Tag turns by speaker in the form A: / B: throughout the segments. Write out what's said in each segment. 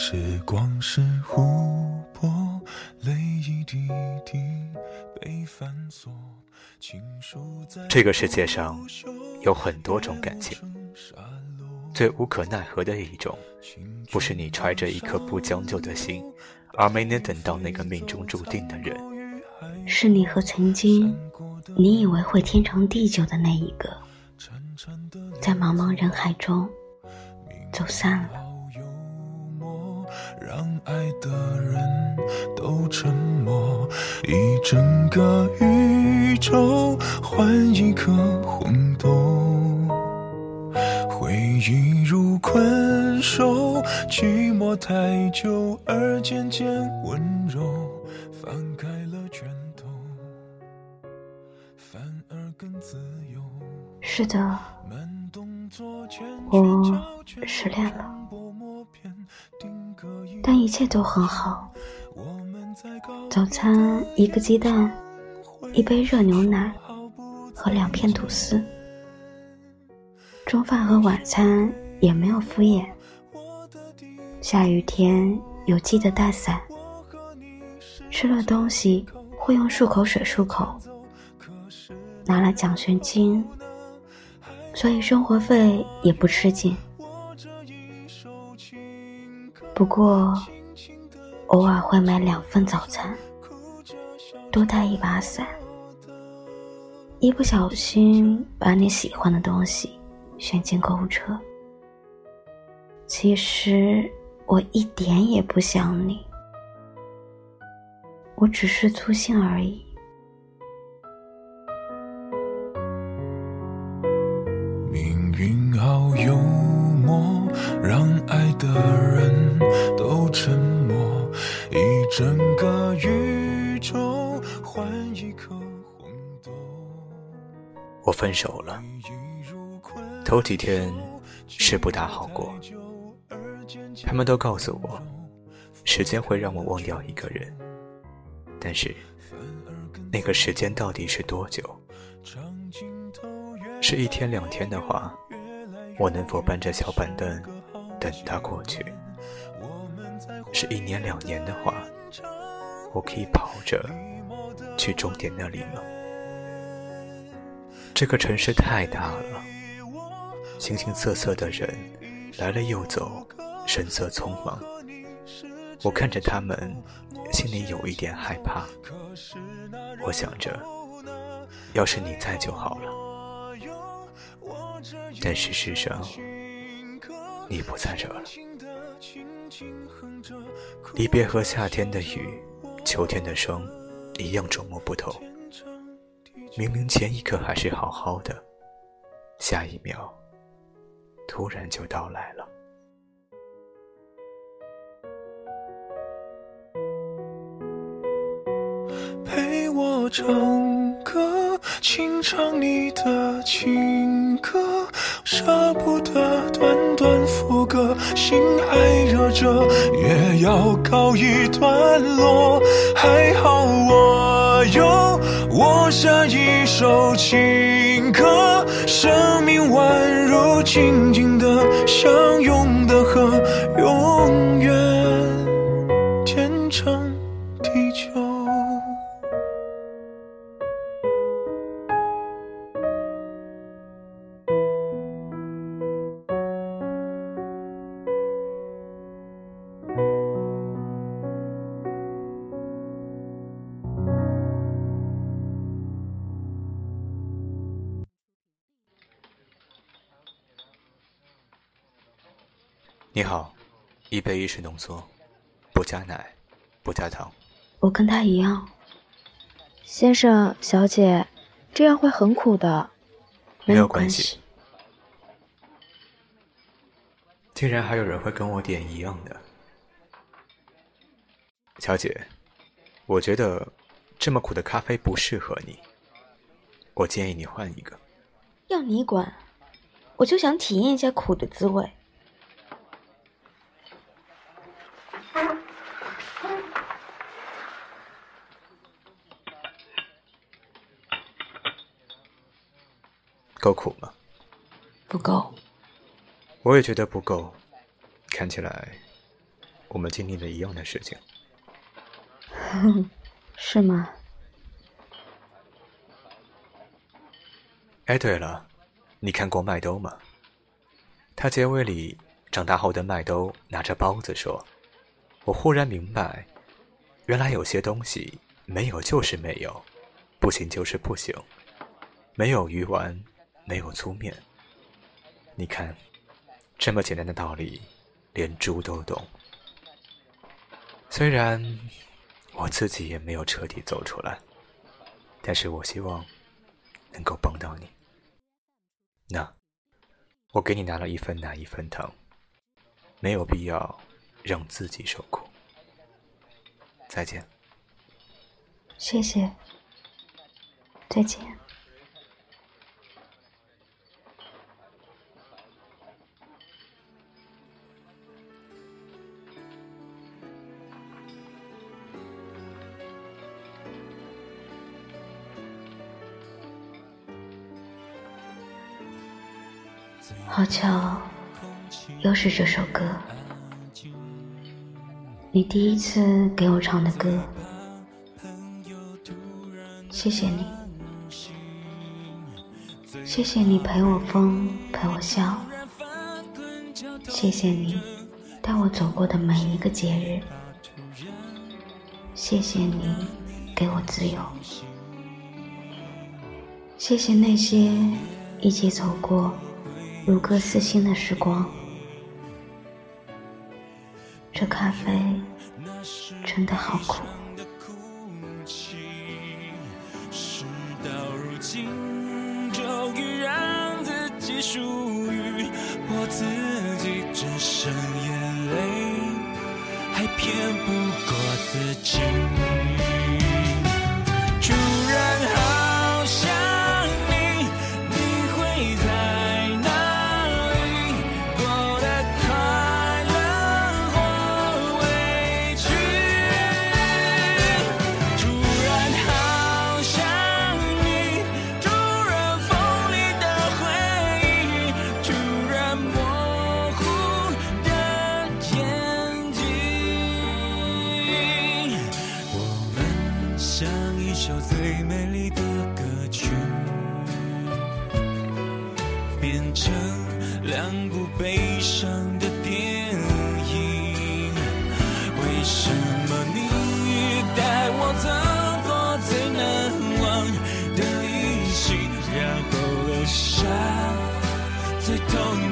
A: 时光是湖泊，泪一滴滴被反锁。
B: 这个世界上有很多种感情，最无可奈何的一种，不是你揣着一颗不将就的心，而没能等到那个命中注定的人，
C: 是你和曾经你以为会天长地久的那一个，在茫茫人海中走散了。
A: 让爱的人都沉默，一整个宇宙换一颗红豆，回忆如困兽，寂寞太久而渐渐温柔，放开了拳头，反而更自由。
C: 是的，我失恋了。一切都很好。早餐一个鸡蛋，一杯热牛奶和两片吐司。中饭和晚餐也没有敷衍。下雨天有记得带伞。吃了东西会用漱口水漱口。拿了奖学金，所以生活费也不吃紧。不过，偶尔会买两份早餐，多带一把伞，一不小心把你喜欢的东西选进购物车。其实我一点也不想你，我只是粗心而已。
A: 整个宇宙换一颗红豆。
B: 我分手了，头几天是不大好过。他们都告诉我，时间会让我忘掉一个人，但是那个时间到底是多久？是一天两天的话，我能否搬着小板凳等他过去？是一年两年的话，我可以跑着去终点那里吗？这个城市太大了，形形色色的人来了又走，神色匆忙。我看着他们，心里有一点害怕。我想着，要是你在就好了。但事实上，你不在这了。离别和夏天的雨、秋天的霜一样捉摸不透。明明前一刻还是好好的，下一秒突然就到来了。
A: 陪我唱歌，清唱你的情歌。舍不得短短副歌，心还热着，也要告一段落。还好我有我下一首情歌，生命宛如静静的相拥的河，永远
B: 你好，一杯意式浓缩，不加奶，不加糖。
C: 我跟他一样，
D: 先生、小姐，这样会很苦的。
B: 没有关系。竟然还有人会跟我点一样的，小姐，我觉得这么苦的咖啡不适合你，我建议你换一个。
C: 要你管，我就想体验一下苦的滋味。
B: 够苦吗？
C: 不够。
B: 我也觉得不够。看起来，我们经历了一样的事情。
C: 是吗？
B: 哎，对了，你看过麦兜吗？他结尾里，长大后的麦兜拿着包子说：“我忽然明白，原来有些东西没有就是没有，不行就是不行，没有鱼丸，没有粗面。你看，这么简单的道理，连猪都懂。虽然我自己也没有彻底走出来，但是我希望能够帮到你。”那，我给你拿了一份奶，一份糖，没有必要让自己受苦。再见。
C: 谢谢。再见。好巧，又是这首歌。你第一次给我唱的歌，谢谢你，谢谢你陪我疯，陪我笑，谢谢你带我走过的每一个节日，谢谢你给我自由，谢谢那些一起走过。如歌似心的时光，这咖啡真的好苦。
A: 到如今，终于让自己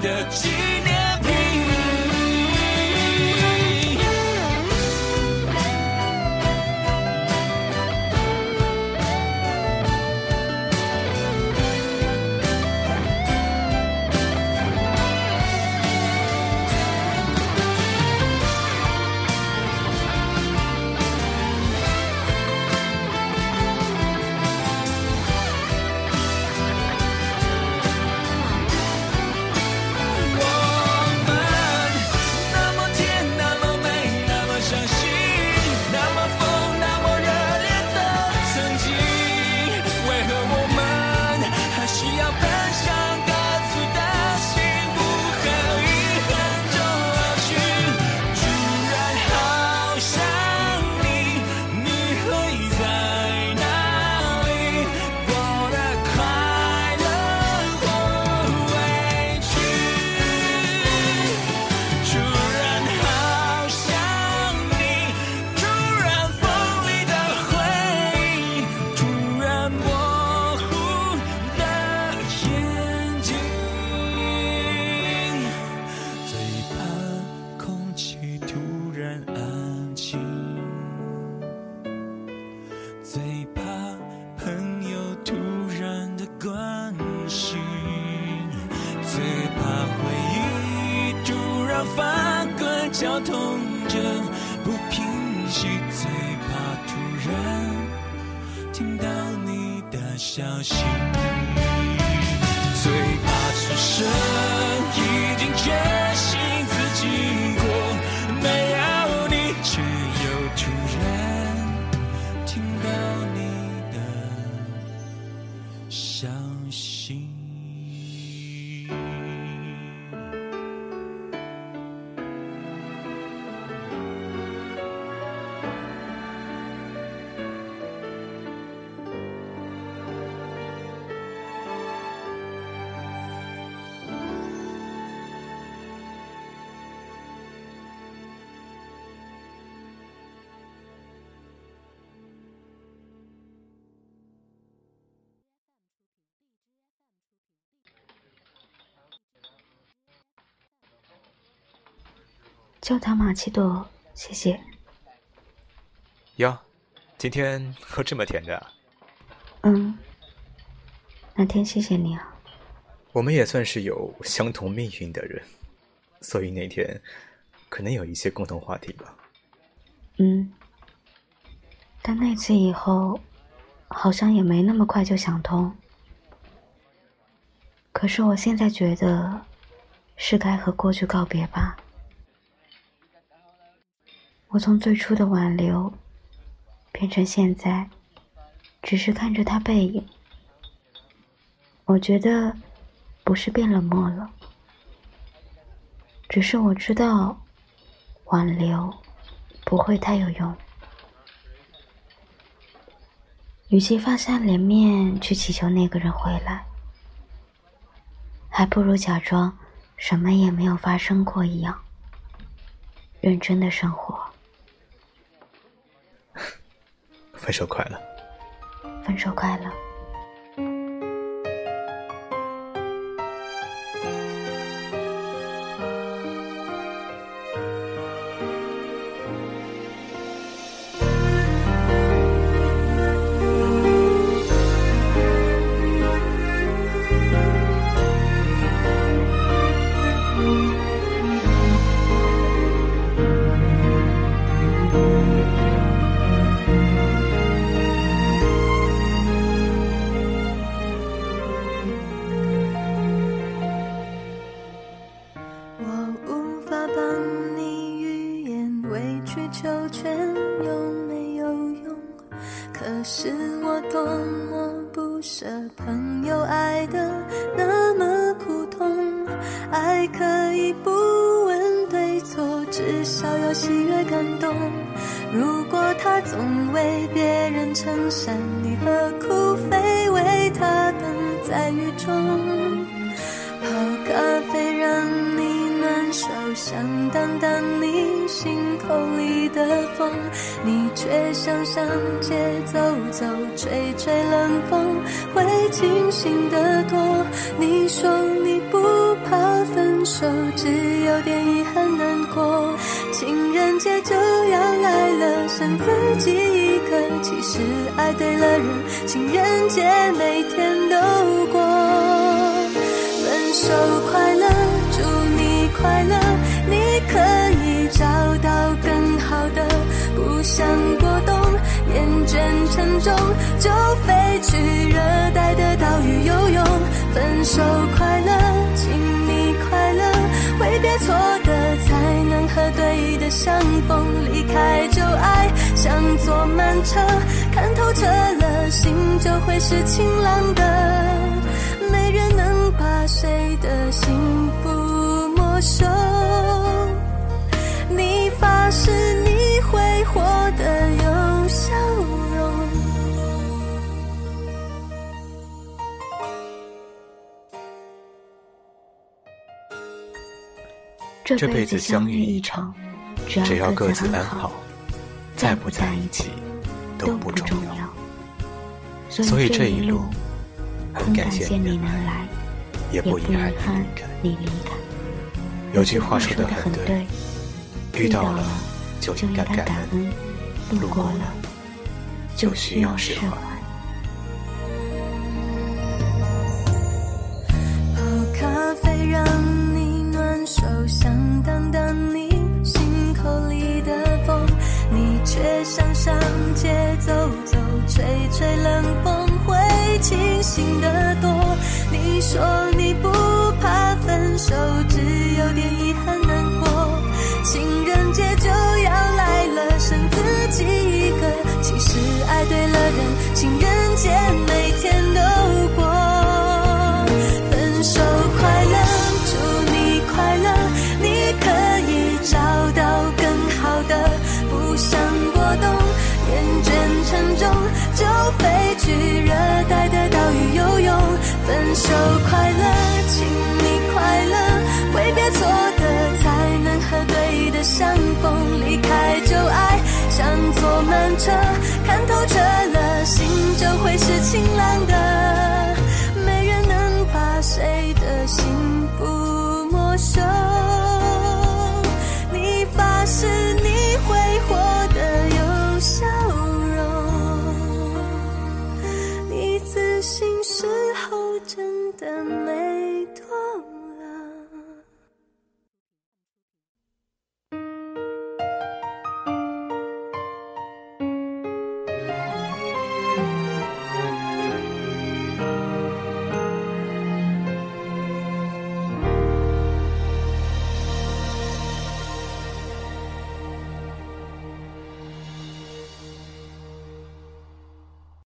A: 的纪念。自己，只剩眼泪，还骗不过自己。绞痛着不平息，最怕突然听到你的消息，最怕此生
C: 焦糖玛奇朵，谢谢。
B: 哟，今天喝这么甜的？
C: 嗯，那天谢谢你啊。
B: 我们也算是有相同命运的人，所以那天可能有一些共同话题吧。
C: 嗯，但那次以后，好像也没那么快就想通。可是我现在觉得，是该和过去告别吧。我从最初的挽留，变成现在，只是看着他背影。我觉得，不是变冷漠了，只是我知道，挽留不会太有用。与其放下脸面去祈求那个人回来，还不如假装什么也没有发生过一样，认真的生活。
B: 分手快乐，
C: 分手快乐。
E: 如果他总为别人撑伞，你何苦非为他等在雨中？泡咖啡让你暖手，想挡挡你心口里的风，你却想上街走走，吹吹冷风，会清醒得多。你说你不怕分手，只有点遗憾难。人节就要来了，剩自己一个。其实爱对了人，情人节每天都过。分手快乐，祝你快乐，你可以找到更好的。不想过冬，厌倦沉重，就飞去热带的岛屿游泳。分手快乐，别错的才能和对的相逢。离开旧爱，像坐慢车，看透彻了，心就会是晴朗的。
C: 这辈子相遇一场，只要各自安好，在不在一起都不重要。所以这一路，很感谢你能来，也不遗憾你离开。
B: 有句话说的很对，遇到了就应该感恩，路过了就需要释怀。
E: 吹吹冷风会清醒得多。你说你不怕分手，只有点遗憾难过。情人节就要来了，剩自己一个。其实爱对了人，情人节每天分手快乐，请你快乐，挥别错的，才能和对的相逢。离开旧爱，像坐慢车，看透彻了，心就会是晴朗的。